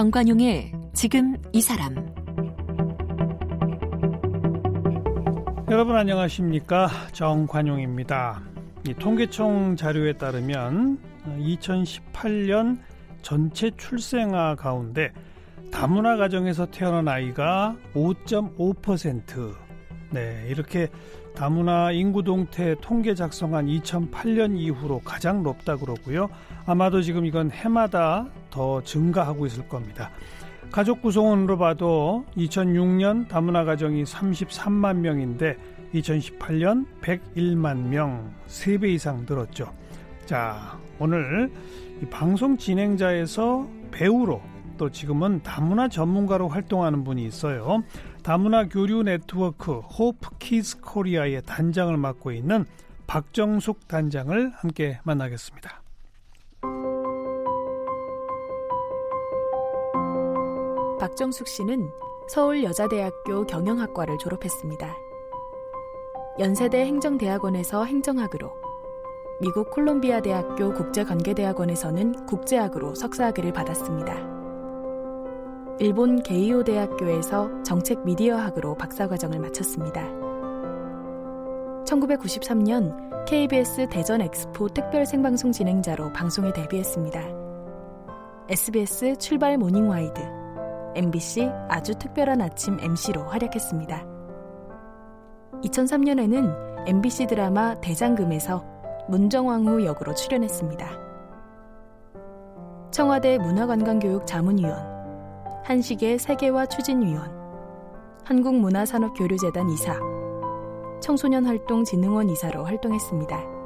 정관용의 지금 이 사람 여러분 안녕하십니까 정관용입니다. 이 통계청 자료에 따르면 2018년 전체 출생아 가운데 다문화 가정에서 태어난 아이가 5.5%. 네, 이렇게 다문화 인구 동태 통계 작성한 2008년 이후로 가장 높다 그러고요. 아마도 지금 이건 해마다 더 증가하고 있을 겁니다. 가족 구성원으로 봐도 2006년 다문화 가정이 33만 명인데 2018년 101만 명, 3배 이상 늘었죠. 자, 오늘 이 방송 진행자에서 배우로 또 지금은 다문화 전문가로 활동하는 분이 있어요. 다문화 교류 네트워크 호프 키즈 코리아의 단장을 맡고 있는 박정숙 단장을 함께 만나겠습니다. 박정숙 씨는 서울여자대학교 경영학과를 졸업했습니다. 연세대 행정대학원에서 행정학으로, 미국 콜롬비아 대학교 국제관계대학원에서는 국제학으로 석사학위를 받았습니다. 일본 게이오 대학교에서 정책 미디어학으로 박사과정을 마쳤습니다. 1993년 KBS 대전 엑스포 특별 생방송 진행자로 방송에 데뷔했습니다. SBS 출발 모닝와이드, MBC 아주 특별한 아침 MC로 활약했습니다. 2003년에는 MBC 드라마 대장금에서 문정왕후 역으로 출연했습니다. 청와대 문화관광교육 자문위원, 한식의 세계화 추진위원, 한국문화산업교류재단 이사, 청소년활동진흥원 이사로 활동했습니다.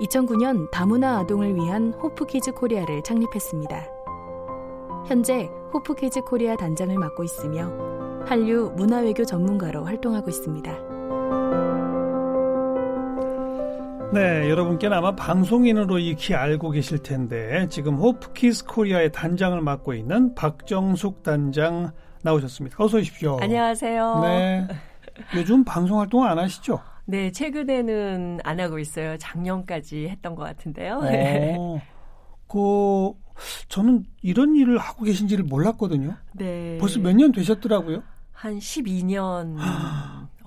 2009년 다문화 아동을 위한 호프키즈 코리아를 창립했습니다. 현재 호프키즈 코리아 단장을 맡고 있으며 한류 문화외교 전문가로 활동하고 있습니다. 네, 여러분께는 아마 방송인으로 익히 알고 계실 텐데 지금 호프키즈 코리아의 단장을 맡고 있는 박정숙 단장 나오셨습니다. 어서 오십시오. 안녕하세요. 네. 요즘 방송 활동 안 하시죠? 네, 최근에는 안 하고 있어요. 작년까지 했던 것 같은데요. 어, 그 저는 이런 일을 하고 계신지를 몰랐거든요. 네. 벌써 몇 년 되셨더라고요. 한 12년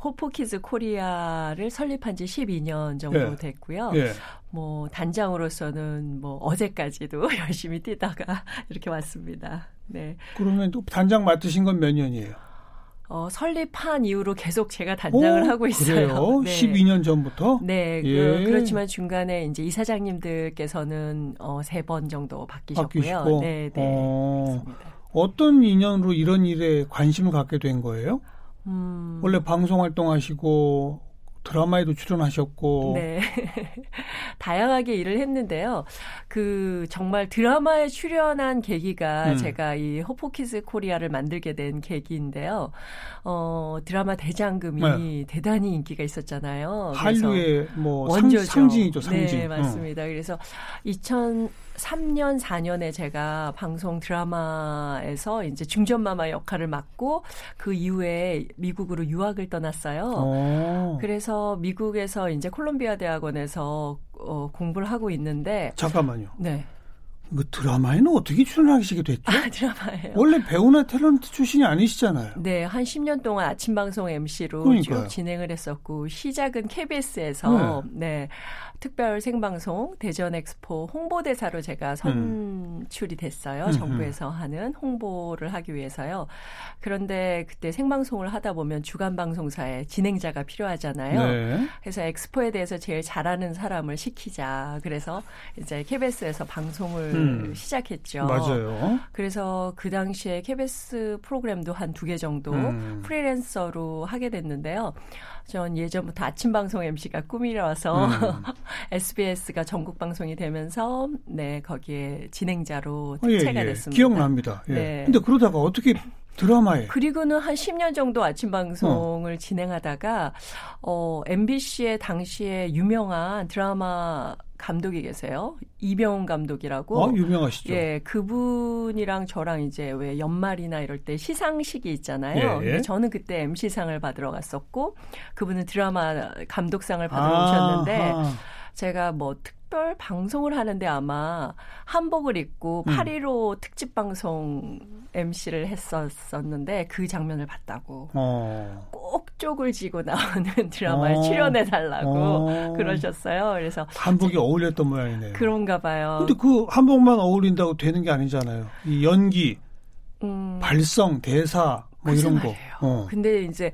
호프키즈 코리아를 설립한 지 12년 정도 예. 됐고요. 예. 뭐 단장으로서는 뭐 어제까지도 열심히 뛰다가 이렇게 왔습니다. 네. 그러면 또 단장 맡으신 건 몇 년이에요? 어, 설립한 이후로 계속 제가 단장을 오, 하고 있어요. 네. 12년 전부터? 네, 예. 그, 그렇지만 중간에 이제 이사장님들께서는 어, 세 번 정도 바뀌셨고요. 바뀌시고. 네, 네. 어. 어떤 인연으로 이런 일에 관심을 갖게 된 거예요? 음, 원래 방송 활동하시고 드라마에도 출연하셨고 네. 다양하게 일을 했는데요. 그 정말 드라마에 출연한 계기가 음. 제가 이 호프키즈 코리아를 만들게 된 계기인데요. 어, 드라마 대장금이 대단히 인기가 있었잖아요. 네. 한류의 뭐 상, 원조죠. 상징이죠, 상징. 네, 어. 맞습니다. 그래서 2003년, 4년에 제가 방송 드라마에서 이제 중전마마 역할을 맡고 그 이후에 미국으로 유학을 떠났어요. 어. 그래서 미국에서 이제 콜롬비아 대학원에서 어, 공부를 하고 있는데 잠깐만요. 네. 그 드라마에는 어떻게 출연하시게 됐죠? 아, 드라마예요. 원래 배우나 탤런트 출신이 아니시잖아요. 네, 한 10년 동안 아침 방송 MC로 그러니까요. 쭉 진행을 했었고 시작은 KBS에서 네. 특별 생방송 대전 엑스포 홍보대사로 제가 선출이 됐어요. 음, 정부에서 하는 홍보를 하기 위해서요. 그런데 그때 생방송을 하다 보면 주간 방송사에 진행자가 필요하잖아요. 네. 그래서 엑스포에 대해서 제일 잘하는 사람을 시키자. 그래서 이제 KBS에서 방송을 음. 시작했죠. 맞아요. 그래서 그 당시에 KBS 프로그램도 한 두 개 정도 음. 프리랜서로 하게 됐는데요. 전 예전부터 아침 방송 MC가 꿈이라서 음. SBS가 전국 방송이 되면서 네 거기에 진행자로 어, 예, 특채가 예. 됐습니다. 기억납니다. 예. 네. 근데 그러다가 어떻게 드라마에 그리고는 한 10년 정도 아침 방송을 진행하다가 어 MBC의 당시에 유명한 드라마 감독이 계세요. 이병헌 감독이라고. 어, 유명하시죠. 예, 그분이랑 저랑 이제 왜 연말이나 이럴 때 시상식이 있잖아요. 예, 저는 그때 MC상을 받으러 갔었고 그분은 드라마 감독상을 받으러 아, 오셨는데 아. 제가 뭐 특, 특별 방송을 하는데 아마 한복을 입고 음. 8.15 특집 방송 MC를 했었었는데 그 장면을 봤다고. 어. 꼭 쪽을 지고 나오는 드라마에 어. 출연해 달라고 어. 그러셨어요. 그래서 한복이 어울렸던 모양이네요. 그런가 봐요. 근데 그 한복만 어울린다고 되는 게 아니잖아요. 이 연기, 음, 발성, 대사 뭐 이런 거. 말이에요. 어. 근데 이제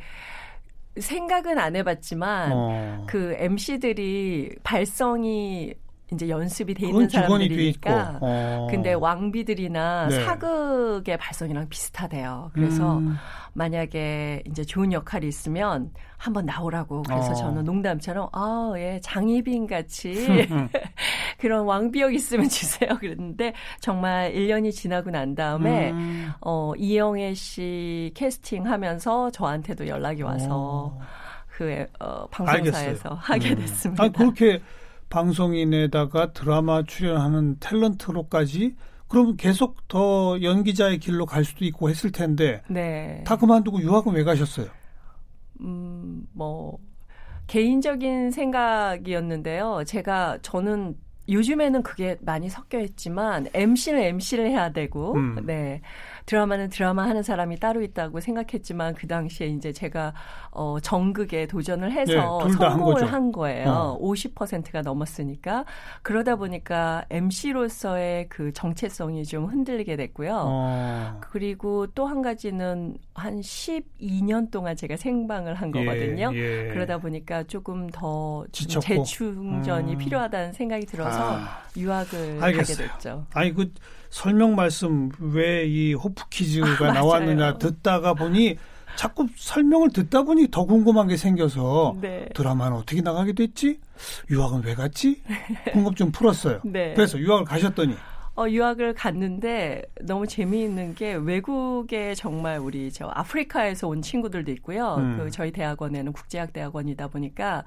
생각은 안 해봤지만 어. 그 MC들이 발성이 이제 연습이 돼 있는. 사람들이니까. 어. 근데 왕비들이나 네. 사극의 발성이랑 비슷하대요. 그래서 음. 만약에 이제 좋은 역할이 있으면 한번 나오라고. 그래서 어. 저는 농담처럼 아, 예, 장희빈 같이 그런 왕비역 있으면 주세요. 그랬는데 정말 1년이 지나고 난 다음에 음. 어, 이영애 씨 캐스팅 하면서 저한테도 연락이 와서 어. 그 어, 방송사에서 알겠어요. 하게 음. 됐습니다. 아니, 그렇게 방송인에다가 드라마 출연하는 탤런트로까지 그럼 계속 더 연기자의 길로 갈 수도 있고 했을 텐데 네. 다 그만두고 유학은 왜 가셨어요? 음, 뭐 개인적인 생각이었는데요. 제가 저는 요즘에는 그게 많이 섞여 있지만 MC는 MC를 해야 되고 음. 네. 드라마는 드라마 하는 사람이 따로 있다고 생각했지만 그 당시에 이제 제가 어 정극에 도전을 해서 네, 성공을 거죠. 한 거예요. 어. 50%가 넘었으니까 그러다 보니까 MC로서의 그 정체성이 좀 흔들리게 됐고요. 어. 그리고 또 한 가지는 한 12년 동안 제가 생방을 한 거거든요. 예, 예. 그러다 보니까 조금 더 지쳤고. 재충전이 음. 필요하다는 생각이 들어서 아, 유학을 알겠어요. 가게 됐죠. 아니 그 설명 말씀 왜 이 호프 퀴즈가 아. 나왔느냐 듣다가 보니 자꾸 설명을 듣다 보니 더 궁금한 게 생겨서 네. 드라마는 어떻게 나가게 됐지? 유학은 왜 갔지? 궁금 좀 풀었어요. 네. 그래서 유학을 가셨더니 어, 유학을 갔는데 너무 재미있는 게 외국에 정말 우리 저 아프리카에서 온 친구들도 있고요. 음. 그 저희 대학원에는 국제학 대학원이다 보니까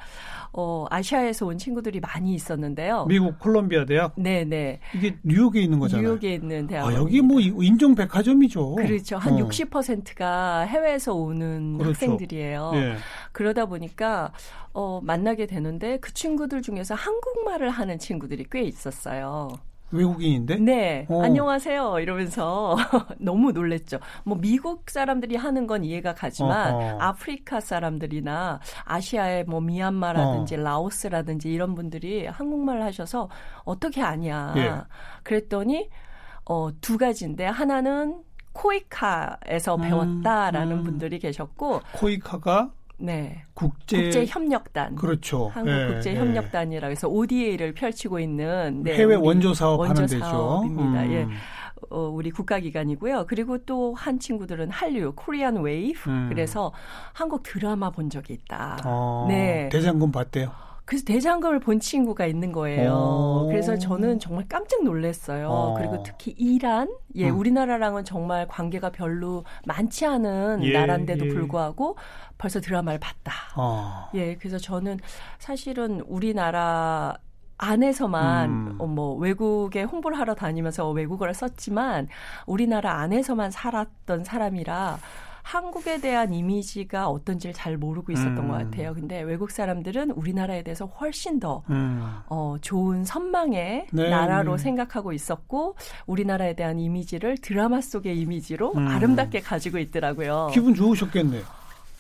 어, 아시아에서 온 친구들이 많이 있었는데요. 미국 콜롬비아 대학 네, 네. 이게 뉴욕에 있는 거잖아요. 뉴욕에 있는 아, 대학원. 여기 뭐 이- 인종 백화점이죠. 그렇죠. 한 어. 60%가 해외에서 오는 그렇죠. 학생들이에요. 예. 그러다 보니까 어, 만나게 되는데 그 친구들 중에서 한국말을 하는 친구들이 꽤 있었어요. 외국인인데 네, 어. 안녕하세요 이러면서 너무 놀랬죠. 뭐 미국 사람들이 하는 건 이해가 가지만 어허. 아프리카 사람들이나 아시아의 뭐 미얀마라든지 어. 라오스라든지 이런 분들이 한국말을 하셔서 어떻게 아냐. 예. 그랬더니 어, 두 가지인데 하나는 코이카에서 음, 배웠다라는 음. 분들이 계셨고, 코이카가 네, 국제, 국제 협력단. 그렇죠. 한국 예, 국제 협력단이라고 해서 ODA를 펼치고 있는 예. 네, 해외 원조 사업 원조 하는 데죠. 사업입니다. 음. 예. 어, 우리 국가기관이고요. 그리고 또 한 친구들은 한류, Korean Wave. 음. 그래서 한국 드라마 본 적이 있다. 어, 네. 대장금 봤대요. 그래서 대장금을 본 친구가 있는 거예요. 오. 그래서 저는 정말 깜짝 놀랐어요. 어. 그리고 특히 이란, 예, 음. 우리나라랑은 정말 관계가 별로 많지 않은 예, 나라인데도 예. 불구하고 벌써 드라마를 봤다. 어. 예, 그래서 저는 사실은 우리나라 안에서만 음. 어, 뭐 외국에 홍보를 하러 다니면서 외국어를 썼지만 우리나라 안에서만 살았던 사람이라 한국에 대한 이미지가 어떤지를 잘 모르고 있었던 음. 것 같아요. 근데 외국 사람들은 우리나라에 대해서 훨씬 더 음. 어, 좋은 선망의 네, 나라로 네. 생각하고 있었고 우리나라에 대한 이미지를 드라마 속의 이미지로 음. 아름답게 가지고 있더라고요. 기분 좋으셨겠네요.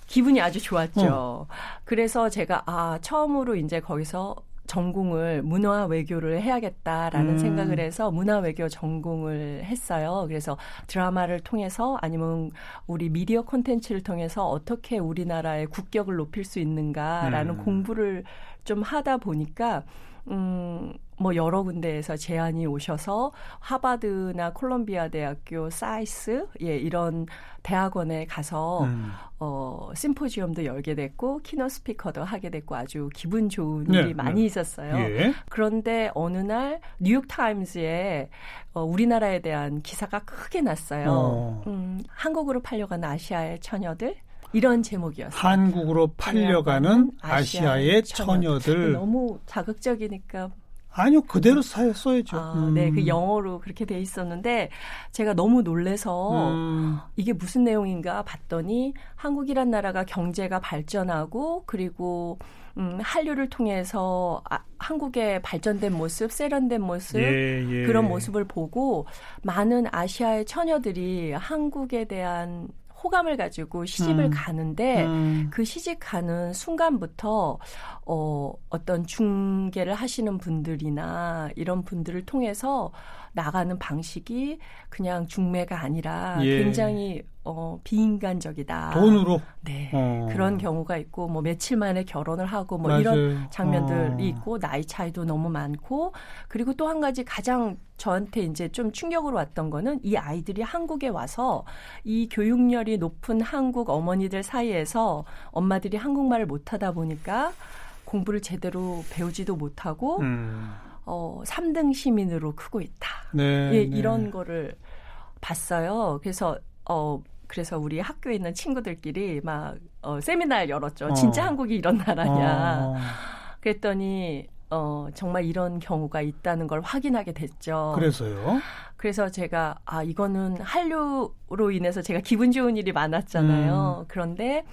기분이 아주 좋았죠. 어. 그래서 제가 아 처음으로 이제 거기서 전공을 문화 외교를 해야겠다라는 음. 생각을 해서 문화 외교 전공을 했어요. 그래서 드라마를 통해서 아니면 우리 미디어 콘텐츠를 통해서 어떻게 우리나라의 국격을 높일 수 있는가라는 음. 공부를 좀 하다 보니까 음, 뭐 여러 군데에서 제안이 오셔서 하바드나 콜롬비아 대학교 사이스 예 이런 대학원에 가서 음. 어 심포지엄도 열게 됐고 키노 스피커도 하게 됐고 아주 기분 좋은 네, 일이 많이 네. 있었어요. 예. 그런데 어느 날 뉴욕 타임즈에 어, 우리나라에 대한 기사가 크게 났어요. 어. 음, 한국으로 팔려가는 아시아의 처녀들 이런 제목이었어요. 한국으로 팔려가는 아시아의 처녀들. 너무 자극적이니까 아니요, 그대로 사, 써야죠. 아, 음. 네, 그 영어로 그렇게 돼 있었는데 제가 너무 놀래서 음. 이게 무슨 내용인가 봤더니 한국이란 나라가 경제가 발전하고 그리고 음, 한류를 통해서 아, 한국의 발전된 모습, 세련된 모습 예, 예. 그런 모습을 보고 많은 아시아의 처녀들이 한국에 대한 호감을 가지고 시집을 음. 가는데 음. 그 시집 가는 순간부터 어 어떤 중개를 하시는 분들이나 이런 분들을 통해서 나가는 방식이 그냥 중매가 아니라 예. 굉장히 어 비인간적이다. 돈으로. 네. 어. 그런 경우가 있고 뭐 며칠 만에 결혼을 하고 뭐 맞아요. 이런 장면들이 어. 있고 나이 차이도 너무 많고 그리고 또 한 가지 가장 저한테 이제 좀 충격으로 왔던 거는 이 아이들이 한국에 와서 이 교육열이 높은 한국 어머니들 사이에서 엄마들이 한국말을 못하다 보니까 공부를 제대로 배우지도 못하고 음. 어 3등 시민으로 크고 있다. 네, 예, 네. 이런 거를 봤어요. 그래서 어 그래서 우리 학교에 있는 친구들끼리 막 어, 세미나를 열었죠. 어. 진짜 한국이 이런 나라냐. 어. 그랬더니 어 정말 이런 경우가 있다는 걸 확인하게 됐죠. 그래서요. 그래서 제가 아 이거는 한류로 인해서 제가 기분 좋은 일이 많았잖아요. 음. 그런데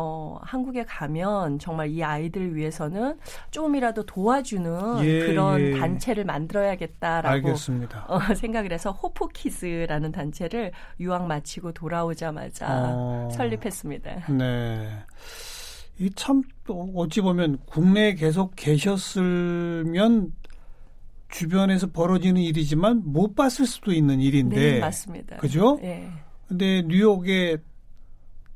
어 한국에 가면 정말 이 아이들 위해서는 조금이라도 도와주는 예, 그런 예. 단체를 만들어야겠다라고 알겠습니다. 어, 생각을 해서 호프키즈라는 단체를 유학 마치고 돌아오자마자 어. 설립했습니다. 네. 이 참 어찌 보면 국내에 계속 계셨으면 주변에서 벌어지는 일이지만 못 봤을 수도 있는 일인데. 네, 맞습니다. 그죠? 네. 근데 뉴욕에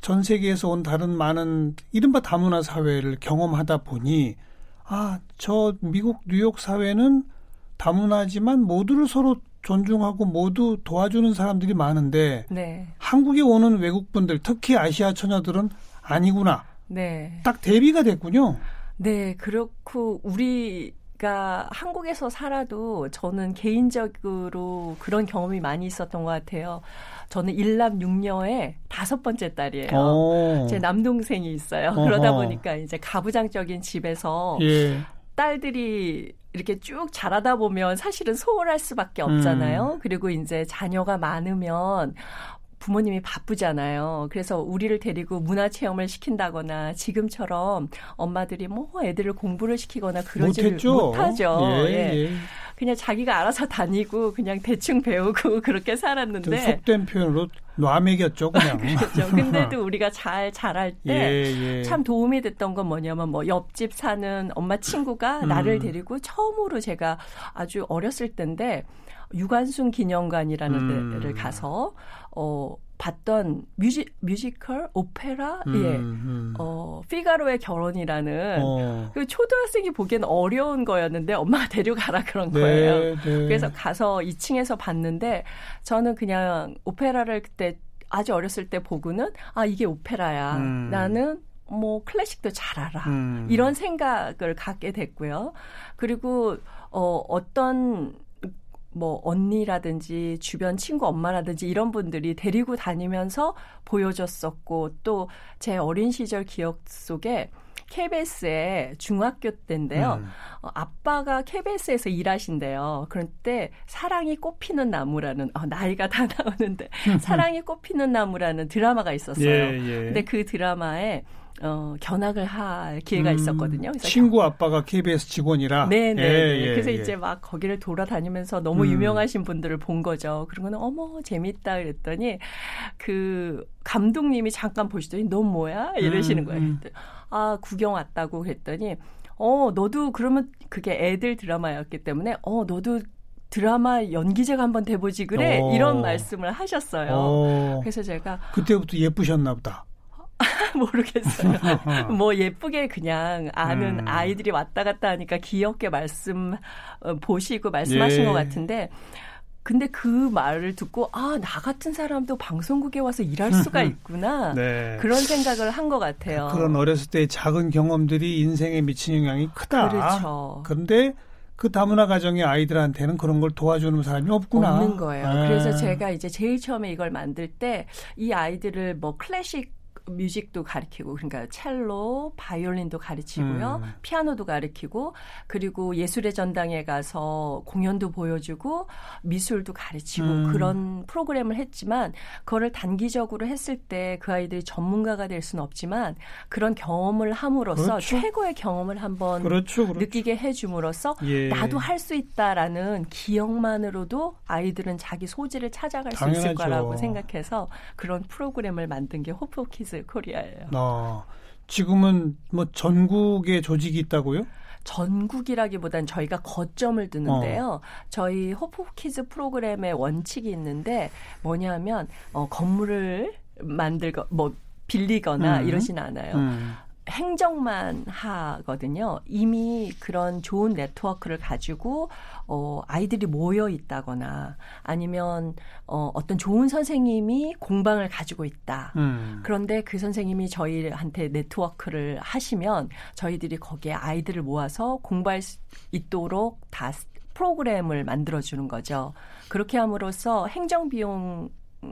전 세계에서 온 다른 많은 이른바 다문화 사회를 경험하다 보니 아, 저 미국 뉴욕 사회는 다문화지만 모두를 서로 존중하고 모두 도와주는 사람들이 많은데 네. 한국에 오는 외국분들 특히 아시아 처녀들은 아니구나. 네. 딱 대비가 됐군요. 네, 그렇고 우리 가 한국에서 살아도 저는 개인적으로 그런 경험이 많이 있었던 것 같아요. 저는 일남 육녀의 다섯 번째 딸이에요. 어. 제 남동생이 있어요. 어허. 그러다 보니까 이제 가부장적인 집에서 예. 딸들이 이렇게 쭉 자라다 보면 사실은 소홀할 수밖에 없잖아요. 그리고 이제 자녀가 많으면 부모님이 바쁘잖아요. 그래서 우리를 데리고 문화 체험을 시킨다거나 지금처럼 엄마들이 뭐 애들을 공부를 시키거나 그러지를 못했죠. 못하죠. 예, 예. 예. 그냥 자기가 알아서 다니고 그냥 대충 배우고 그렇게 좀 살았는데 속된 표현으로 놔먹였죠, 그냥. 그렇죠. 근데도 우리가 잘 자랄 때 예, 예. 참 도움이 됐던 건 뭐냐면 뭐 옆집 사는 엄마 친구가 음. 나를 데리고 처음으로 제가 아주 어렸을 때인데 유관순 기념관이라는 음. 데를 가서 어 봤던 뮤지 뮤지컬 오페라 음, 예. 음. 어 피가로의 결혼이라는 어. 그 초등학생이 보기엔 어려운 거였는데 엄마가 데려가라 그런 네, 거예요. 네. 그래서 가서 2층에서 봤는데 저는 그냥 오페라를 그때 아주 어렸을 때 보고는 아 이게 오페라야. 음. 나는 뭐 클래식도 잘 알아. 음. 이런 생각을 갖게 됐고요. 그리고 어 어떤 뭐 언니라든지 주변 친구 엄마라든지 이런 분들이 데리고 다니면서 보여줬었고 또 제 어린 시절 기억 속에 KBS의 중학교 때인데요. 음. 어, 아빠가 KBS에서 일하신대요. 그럴 때 사랑이 꽃피는 나무라는 어, 나이가 다 나오는데 사랑이 꽃피는 나무라는 드라마가 있었어요. 예, 예. 근데 그 드라마에 어, 견학을 할 기회가 음, 있었거든요. 친구 아빠가 KBS 직원이라. 네네. 예, 예, 그래서 예. 이제 막 거기를 돌아다니면서 너무 음. 유명하신 분들을 본 거죠. 그러고는 어머 재밌다 그랬더니 그 감독님이 잠깐 보시더니 넌 뭐야 이러시는 음, 거예요. 아 구경 왔다고 그랬더니 어 너도 그러면 그게 애들 드라마였기 때문에 어 너도 드라마 연기자가 한번 돼보지 그래 어. 이런 말씀을 하셨어요. 어, 그래서 제가 그때부터 예쁘셨나 보다. 모르겠어요. 뭐 예쁘게 그냥 아는 음. 아이들이 왔다 갔다 하니까 귀엽게 말씀 어, 보시고 말씀하신 예. 것 같은데 근데 그 말을 듣고 아 나 같은 사람도 방송국에 와서 일할 수가 있구나 네. 그런 생각을 한 것 같아요. 그런 어렸을 때의 작은 경험들이 인생에 미친 영향이 크다. 그렇죠. 그런데 그 다문화 가정의 아이들한테는 그런 걸 도와주는 사람이 없구나. 없는 거예요. 예. 그래서 제가 이제 제일 처음에 이걸 만들 때 이 아이들을 뭐 클래식 뮤직도 가르치고 그러니까 첼로, 바이올린도 가르치고요. 음. 피아노도 가르치고 그리고 예술의 전당에 가서 공연도 보여주고 미술도 가르치고 음. 그런 프로그램을 했지만 그거를 단기적으로 했을 때 그 아이들이 전문가가 될 수는 없지만 그런 경험을 함으로써 그렇죠. 최고의 경험을 한번 그렇죠, 그렇죠. 느끼게 해 줌으로써 예. 나도 할 수 있다라는 기억만으로도 아이들은 자기 소질을 찾아갈 수 있을 당연하죠. 거라고 생각해서 그런 프로그램을 만든 게 호프 키즈 코리아예요. 어, 지금은 뭐 전국에 조직이 있다고요? 전국이라기보단 저희가 거점을 두는데요. 어. 저희 호프 키즈 프로그램의 원칙이 있는데 뭐냐면 어, 건물을 만들거 뭐 빌리거나 음. 이러진 않아요. 음. 행정만 하거든요. 이미 그런 좋은 네트워크를 가지고 어 아이들이 모여 있다거나 아니면 어 어떤 좋은 선생님이 공방을 가지고 있다. 음. 그런데 그 선생님이 저희한테 네트워크를 하시면 저희들이 거기에 아이들을 모아서 공부할 수 있도록 다 프로그램을 만들어 주는 거죠. 그렇게 함으로써 행정 비용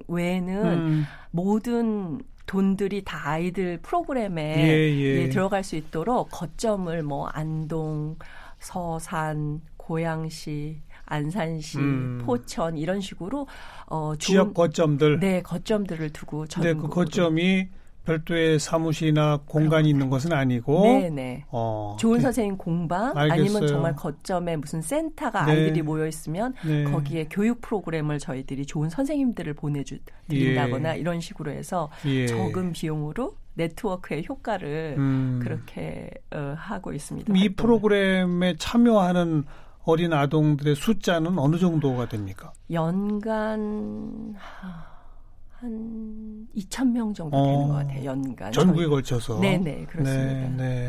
외에는 음. 모든 돈들이 다 아이들 프로그램에 예, 예. 예, 들어갈 수 있도록 거점을 뭐 안동, 서산, 고양시, 안산시, 음. 포천 이런 식으로 어 지역 거점들. 네 거점들을 두고 근데 전국으로. 그 거점이 별도의 사무실이나 공간이 있는 것은 아니고 네네. 어, 좋은 네. 선생님 공방 알겠어요. 아니면 정말 거점에 무슨 센터가 네. 아이들이 모여 있으면 네. 거기에 교육 프로그램을 저희들이 좋은 선생님들을 보내주 드린다거나 이런 식으로 해서 예. 적은 비용으로 네트워크의 효과를 음. 그렇게 어, 하고 있습니다. 이 활동을. 프로그램에 참여하는 어린 아동들의 숫자는 어느 정도가 됩니까? 연간 하, 한 2천 명 정도 어, 되는 것 같아요. 연간 전국에 저희- 걸쳐서. 네네 그렇습니다. 네, 네.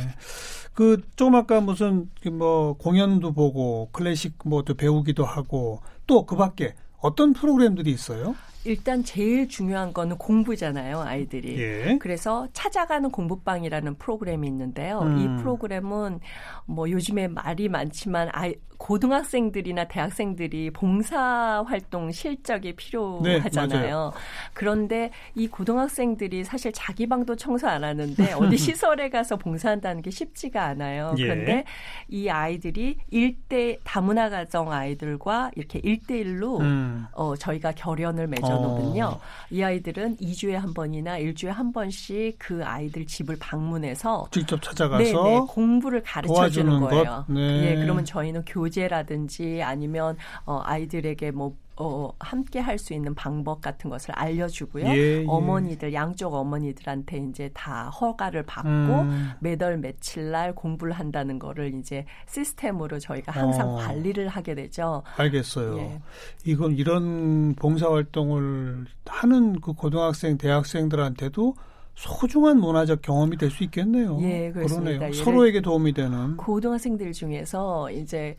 그 조금 아까 무슨 그뭐 공연도 보고 클래식 뭐 또 배우기도 하고 또 그밖에 어떤 프로그램들이 있어요? 일단 제일 중요한 거는 공부잖아요, 아이들이. 예. 그래서 찾아가는 공부방이라는 프로그램이 있는데요. 음. 이 프로그램은 뭐 요즘에 말이 많지만 아이 고등학생들이나 대학생들이 봉사 활동 실적이 필요하잖아요. 그런데 이 고등학생들이 사실 자기 방도 청소 안 하는데 어디 시설에 가서 봉사한다는 게 쉽지가 않아요. 예. 그런데 이 아이들이 일대 다문화 가정 아이들과 이렇게 일대일로 음. 어, 저희가 결연을 맺어 놓으면요. 이 아이들은 2주에 한 번이나 1주에 한 번씩 그 아이들 집을 방문해서 직접 찾아가서 네, 네, 공부를 가르쳐 주는 거예요. 것? 네. 예, 그러면 저희는 교재라든지 아니면 어, 아이들에게 뭐 어, 함께 할 수 있는 방법 같은 것을 알려주고요. 예, 예. 어머니들 양쪽 어머니들한테 이제 다 허가를 받고 음. 매달 며칠 날 공부를 한다는 거를 이제 시스템으로 저희가 항상 어. 관리를 하게 되죠. 알겠어요. 예. 이건 이런 봉사 활동을 하는 그 고등학생, 대학생들한테도 소중한 문화적 경험이 될 수 있겠네요. 예, 그렇습니다. 그러네요. 서로에게 도움이 되는. 고등학생들 중에서 이제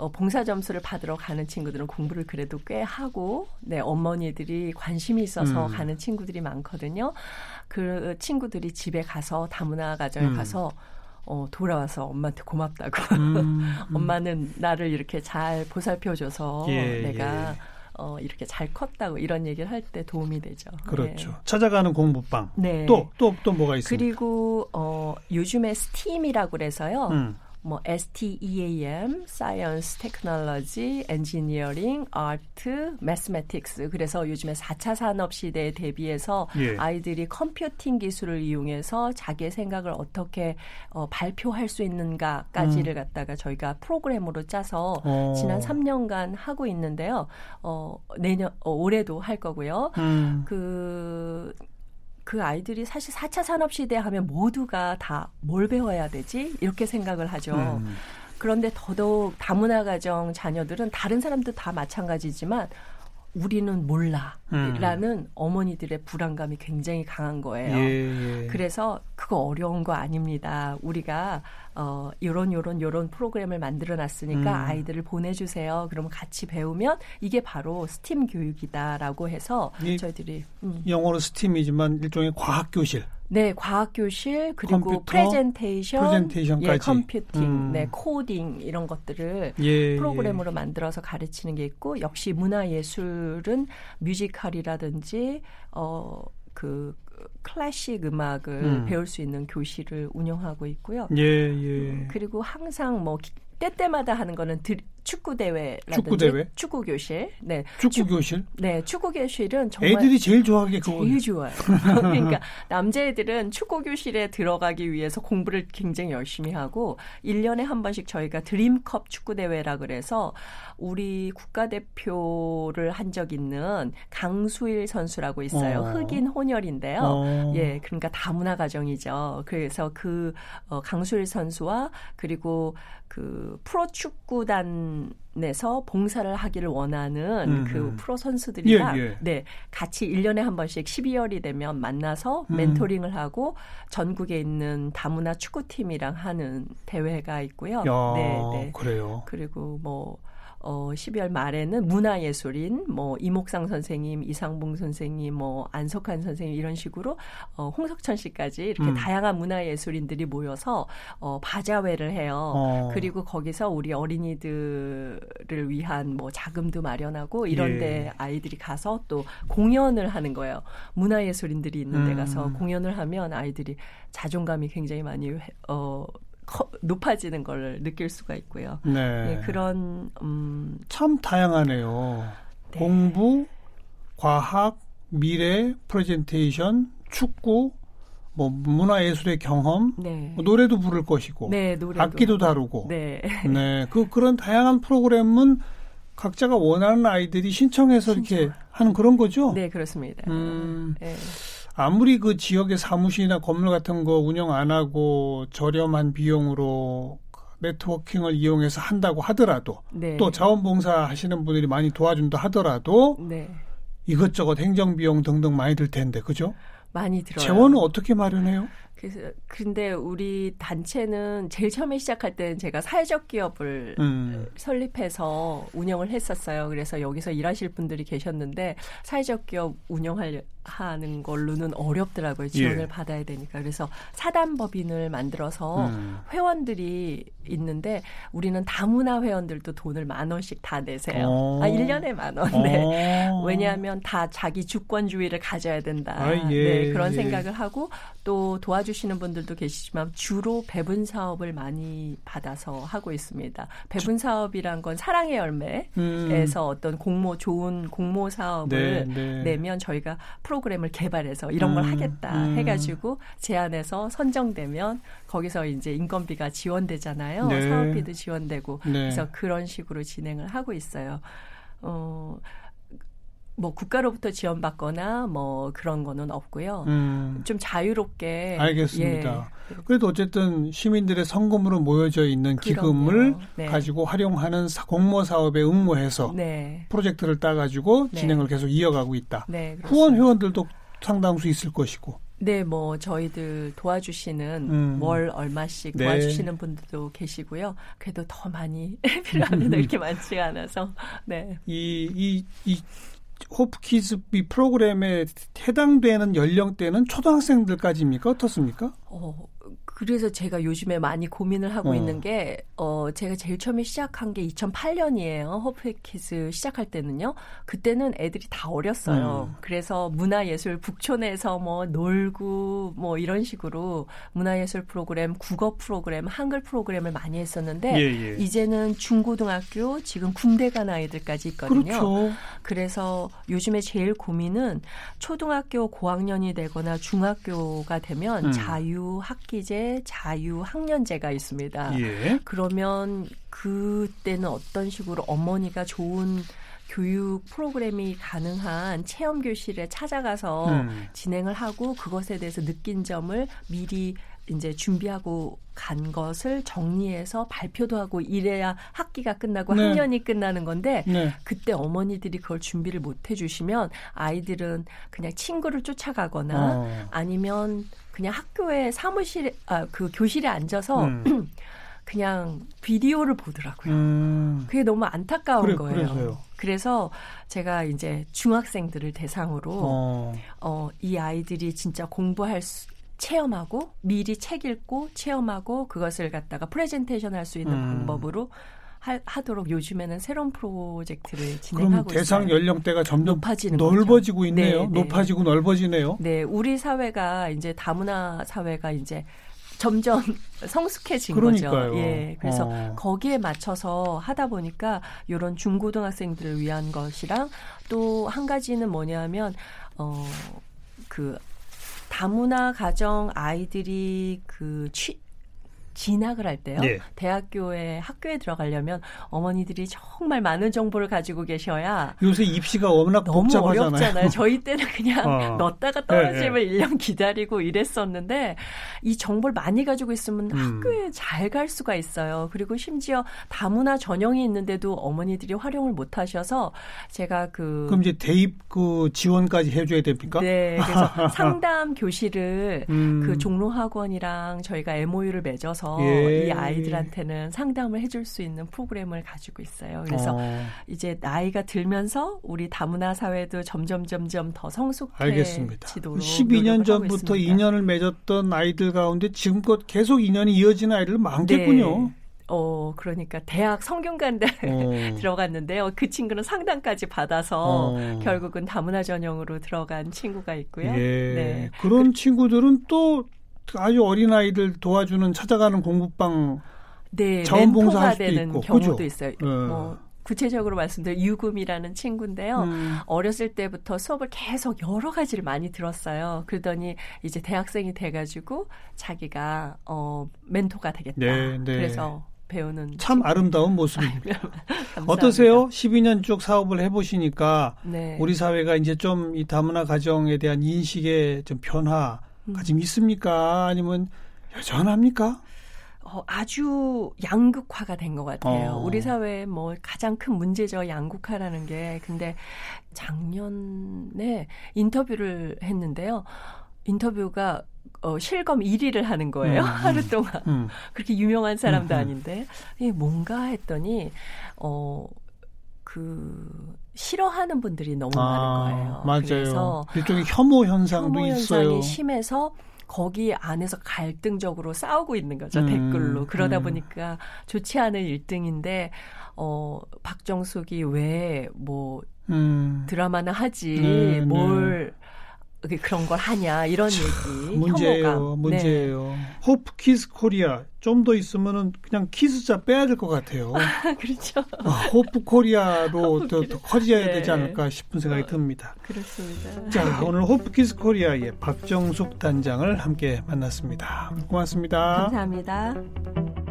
어, 봉사 점수를 받으러 가는 친구들은 공부를 그래도 꽤 하고, 네, 어머니들이 관심이 있어서 음. 가는 친구들이 많거든요. 그 친구들이 집에 가서 다문화 가정에 음. 가서 어, 돌아와서 엄마한테 고맙다고. 음, 음. 엄마는 나를 이렇게 잘 보살펴줘서 예, 내가 예. 어, 이렇게 잘 컸다고 이런 얘기를 할 때 도움이 되죠. 그렇죠. 찾아가는 공부방. 네. 또, 또, 또 뭐가 있습니까? 그리고 어, 요즘에 스팀이라고 그래서요. 음. 뭐 STEAM, Science, Technology, Engineering, Art, Mathematics. 그래서 요즘에 4차 산업 시대에 대비해서 예. 아이들이 컴퓨팅 기술을 이용해서 자기의 생각을 어떻게 어, 발표할 수 있는가까지를 갖다가 저희가 프로그램으로 짜서 음. 어. 지난 3년간 하고 있는데요. 어, 내년 어, 올해도 할 거고요. 음. 그, 그 아이들이 사실 4차 산업 시대 하면 모두가 다 뭘 배워야 되지? 이렇게 생각을 하죠. 음. 그런데 더더욱 다문화 가정 자녀들은 다른 사람들 다 마찬가지지만 우리는 몰라. 음. 라는 어머니들의 불안감이 굉장히 강한 거예요. 예, 예. 그래서 그거 어려운 거 아닙니다. 우리가 어 요런 요런 요런 프로그램을 만들어 놨으니까 음. 아이들을 보내 주세요. 그러면 같이 배우면 이게 바로 스팀 교육이다라고 해서 이- 저희들이 음. 영어로 STEAM이지만 일종의 과학 교실. 네, 과학 교실 그리고 컴퓨터, 프레젠테이션, 프레젠테이션까지. 예, 컴퓨팅, 음. 네, 코딩 이런 것들을 예, 프로그램으로 만들어서 가르치는 게 있고 역시 문화 예술은 뮤지컬이라든지 어그 클래식 음악을 음. 배울 수 있는 교실을 운영하고 있고요. 예, 예. 그리고 항상 뭐 기- 때때마다 하는 거는 드, 축구 대회라든지 축구 대회? 축구 교실. 네. 축구 교실? 네, 축구 교실은 정말 애들이 제일 좋아하게 그거. 제일 좋아요. 그러니까 남자애들은 축구 교실에 들어가기 위해서 공부를 굉장히 열심히 하고 1년에 한 번씩 저희가 드림컵 축구 대회라 그래서 우리 국가대표를 한 적 있는 강수일 선수라고 있어요. 어. 흑인 혼혈인데요. 어. 예, 그러니까 다문화 가정이죠. 그래서 그 어, 강수일 선수와 그리고 그 프로 축구단 에서 봉사를 하기를 원하는 음, 그 음. 프로 선수들이랑 예, 예. 네, 같이 1년에 한 번씩 12월이 되면 만나서 음. 멘토링을 하고 전국에 있는 다문화 축구팀이랑 하는 대회가 있고요. 야, 네, 네. 그래요. 그리고 뭐 어, 12월 말에는 문화예술인, 뭐, 이목상 선생님, 이상봉 선생님, 뭐, 안석환 선생님, 이런 식으로, 어, 홍석천 씨까지 이렇게 음. 다양한 문화예술인들이 모여서, 어, 바자회를 해요. 어. 그리고 거기서 우리 어린이들을 위한 뭐 자금도 마련하고 이런데 예. 아이들이 가서 또 공연을 하는 거예요. 문화예술인들이 있는 데 음. 가서 공연을 하면 아이들이 자존감이 굉장히 많이 회- 어 커- 높아지는 걸 느낄 수가 있고요. 네. 네, 그런 음 참 다양하네요. 네. 공부, 과학, 미래, 프레젠테이션, 축구, 뭐 문화예술의 경험, 네. 뭐 노래도 부를 것이고, 네, 노래도 악기도 다루고, 네. 네, 그 그런 다양한 프로그램은 각자가 원하는 아이들이 신청해서 이렇게 신청을. 하는 그런 거죠. 네, 그렇습니다. 음. 네. 아무리 그 지역의 사무실이나 건물 같은 거 운영 안 하고 저렴한 비용으로 네트워킹을 이용해서 한다고 하더라도 네. 또 자원봉사 하시는 분들이 많이 도와준다 하더라도 네. 이것저것 행정 비용 등등 많이 들 텐데 그죠? 많이 들어요. 재원은 어떻게 마련해요? 그래서 근데 우리 단체는 제일 처음에 시작할 때는 제가 사회적 기업을 음. 설립해서 운영을 했었어요. 그래서 여기서 일하실 분들이 계셨는데 사회적 기업 운영할 하는 걸로는 어렵더라고요. 지원을 예. 받아야 되니까. 그래서 사단법인을 만들어서 음. 회원들이 있는데 우리는 다문화 회원들도 돈을 만 원씩 다 내세요. 어. 아, 1년에 만 원. 네. 어. 왜냐하면 다 자기 주권주의를 가져야 된다. 아, 예, 네, 그런 예. 생각을 하고 또 도와주 시는 분들도 계시지만 주로 배분 사업을 많이 받아서 하고 있습니다. 배분 사업이란 건 사랑의 열매에서 음. 어떤 공모 좋은 공모 사업을 네, 네. 내면 저희가 프로그램을 개발해서 이런 걸 음, 하겠다 음. 해가지고 제안해서 선정되면 거기서 이제 인건비가 지원되잖아요. 네. 사업비도 지원되고 네. 그래서 그런 식으로 진행을 하고 있어요. 어, 뭐 국가로부터 지원받거나 뭐 그런 거는 없고요. 음. 좀 자유롭게 알겠습니다. 예. 그래도 어쨌든 시민들의 성금으로 모여져 있는 기금을. 네. 가지고 활용하는 사- 공모 사업에 응모해서 네. 프로젝트를 따가지고 네. 진행을 계속 이어가고 있다. 네. 후원. 회원들도 상당수 있을 것이고. 네, 뭐 저희들 도와주시는 음. 월 얼마씩 네. 도와주시는 분들도 계시고요. 그래도 더 많이 필요합니다. 이렇게 많지가 않아서. 네. 이, 이, 이 호프키즈 이 프로그램에 해당되는 연령대는 초등학생들까지입니까? 어떻습니까? 어, 그래서 제가 요즘에 많이 고민을 하고 어. 있는 게, 어, 제가 제일 처음에 시작한 게 2008년이에요. 허프키즈 시작할 때는요. 그때는 애들이 다 어렸어요. 음. 그래서 문화예술 북촌에서 뭐 놀고 뭐 이런 식으로 문화예술 프로그램, 국어 프로그램, 한글 프로그램을 많이 했었는데, 예, 예. 이제는 중고등학교, 지금 군대 간 아이들까지 있거든요. 그렇죠. 그래서 요즘에 제일 고민은 초등학교 고학년이 되거나 중학교가 되면 음. 자유 학기제, 자유 학년제가 있습니다. 예. 그러면 그때는 어떤 식으로 어머니가 좋은 교육 프로그램이 가능한 체험 교실에 찾아가서 음. 진행을 하고 그것에 대해서 느낀 점을 미리 이제 준비하고 간 것을 정리해서 발표도 하고 이래야 학기가 끝나고 네. 학년이 끝나는 건데 네. 그때 어머니들이 그걸 준비를 못 해주시면 아이들은 그냥 친구를 쫓아가거나 어. 아니면 그냥 학교에 사무실에 아그 교실에 앉아서 음. 그냥 비디오를 보더라고요. 음. 그게 너무 안타까운 그래, 거예요. 그래서요. 그래서 제가 이제 중학생들을 대상으로 어. 어, 이 아이들이 진짜 공부할 수, 체험하고 미리 책 읽고 체험하고 그것을 갖다가 프레젠테이션 할 수 있는 음. 방법으로 하, 도록 요즘에는 새로운 프로젝트를 그럼 진행하고 대상 있어요. 연령대가 점점 높아지는 넓어지고 거죠. 있네요. 네, 네. 높아지고 넓어지네요. 네, 우리 사회가 이제 다문화 사회가 이제 점점 성숙해진 그러니까요. 거죠. 예. 그래서 어. 거기에 맞춰서 하다 보니까 이런 중고등학생들을 위한 것이랑 또 한 가지는 뭐냐면 어그 다문화 가정 아이들이 그 취, 진학을 할 때요. 예. 대학교에 학교에 들어가려면 어머니들이 정말 많은 정보를 가지고 계셔야 요새 입시가 워낙 너무 복잡하잖아요. 어렵잖아요. 저희 때는 그냥 어. 넣었다가 떨어지면 일 1년 기다리고 이랬었는데 이 정보를 많이 가지고 있으면 음. 학교에 잘 갈 수가 있어요. 그리고 심지어 다문화 전형이 있는데도 어머니들이 활용을 못 하셔서 제가 그 그럼 이제 대입 그 지원까지 해 줘야 됩니까? 네, 그래서 상담 교실을 음. 그 종로 학원이랑 저희가 MOU를 맺어서 예. 이 아이들한테는 상담을 해줄 수 있는 프로그램을 가지고 있어요. 그래서 어, 이제 나이가 들면서 우리 다문화 사회도 점점 점점 더. 성숙해지도록 12년 노력을 하고 전부터. 인연을 맺었던 아이들 가운데 지금껏 계속 인연이 이어지는 아이들 많겠군요. 네. 어 그러니까 대학 성균관대 어. 들어갔는데요. 그 친구는 상담까지 받아서 어. 결국은 다문화 전형으로 들어간 친구가 있고요. 예. 네. 그런 친구들은 또 아주 어린 아이들 도와주는 찾아가는 공부방 네, 수도 되는 있고, 경우도 그죠? 있어요. 네. 뭐 구체적으로 말씀드려 유금이라는 친구인데요. 음. 어렸을 때부터 수업을 계속 여러 가지를 많이 들었어요. 그러더니 이제 대학생이 돼가지고 자기가 어 멘토가 되겠다. 네, 네. 그래서 배우는 참 아름다운 모습입니다. 어떠세요? 12년 쭉 사업을 해보시니까 네. 우리 사회가 이제 좀 이 다문화 가정에 대한 인식의 좀 변화 가 음. 좀 있습니까? 아니면 여전합니까? 어, 아주 양극화가 된 것 같아요. 어. 우리 사회의 뭐 가장 큰 문제죠. 양극화라는 게. 근데 작년에 인터뷰를 했는데요. 인터뷰가 어, 실검 1위를 하는 거예요. 음, 하루 동안. 음. 그렇게 유명한 사람도 음, 음. 아닌데. 이게 뭔가 했더니, 어, 그, 싫어하는 분들이 너무 많은 거예요. 맞아요. 그래서 일종의 혐오 현상도 혐오 있어요. 현상이 심해서 거기 안에서 갈등적으로 싸우고 있는 거죠 음, 댓글로 그러다 음. 보니까 좋지 않은 일등인데 어 박정숙이 왜뭐 음. 드라마나 하지 네, 뭘 이렇게 그런 걸 하냐 이런 얘기 문제예요, 혐오감. 네. 문제예요. 호프 키즈 코리아 좀 더 있으면은 그냥 키즈자 빼야 될 것 같아요. 네. 그렇죠 아, 호프 코리아로 더, 더 커져야 네. 되지 않을까 싶은 생각이 듭니다. 그렇습니다. 자, 오늘 호프 키스 코리아의 박정숙 단장을 함께 만났습니다. 고맙습니다. 감사합니다.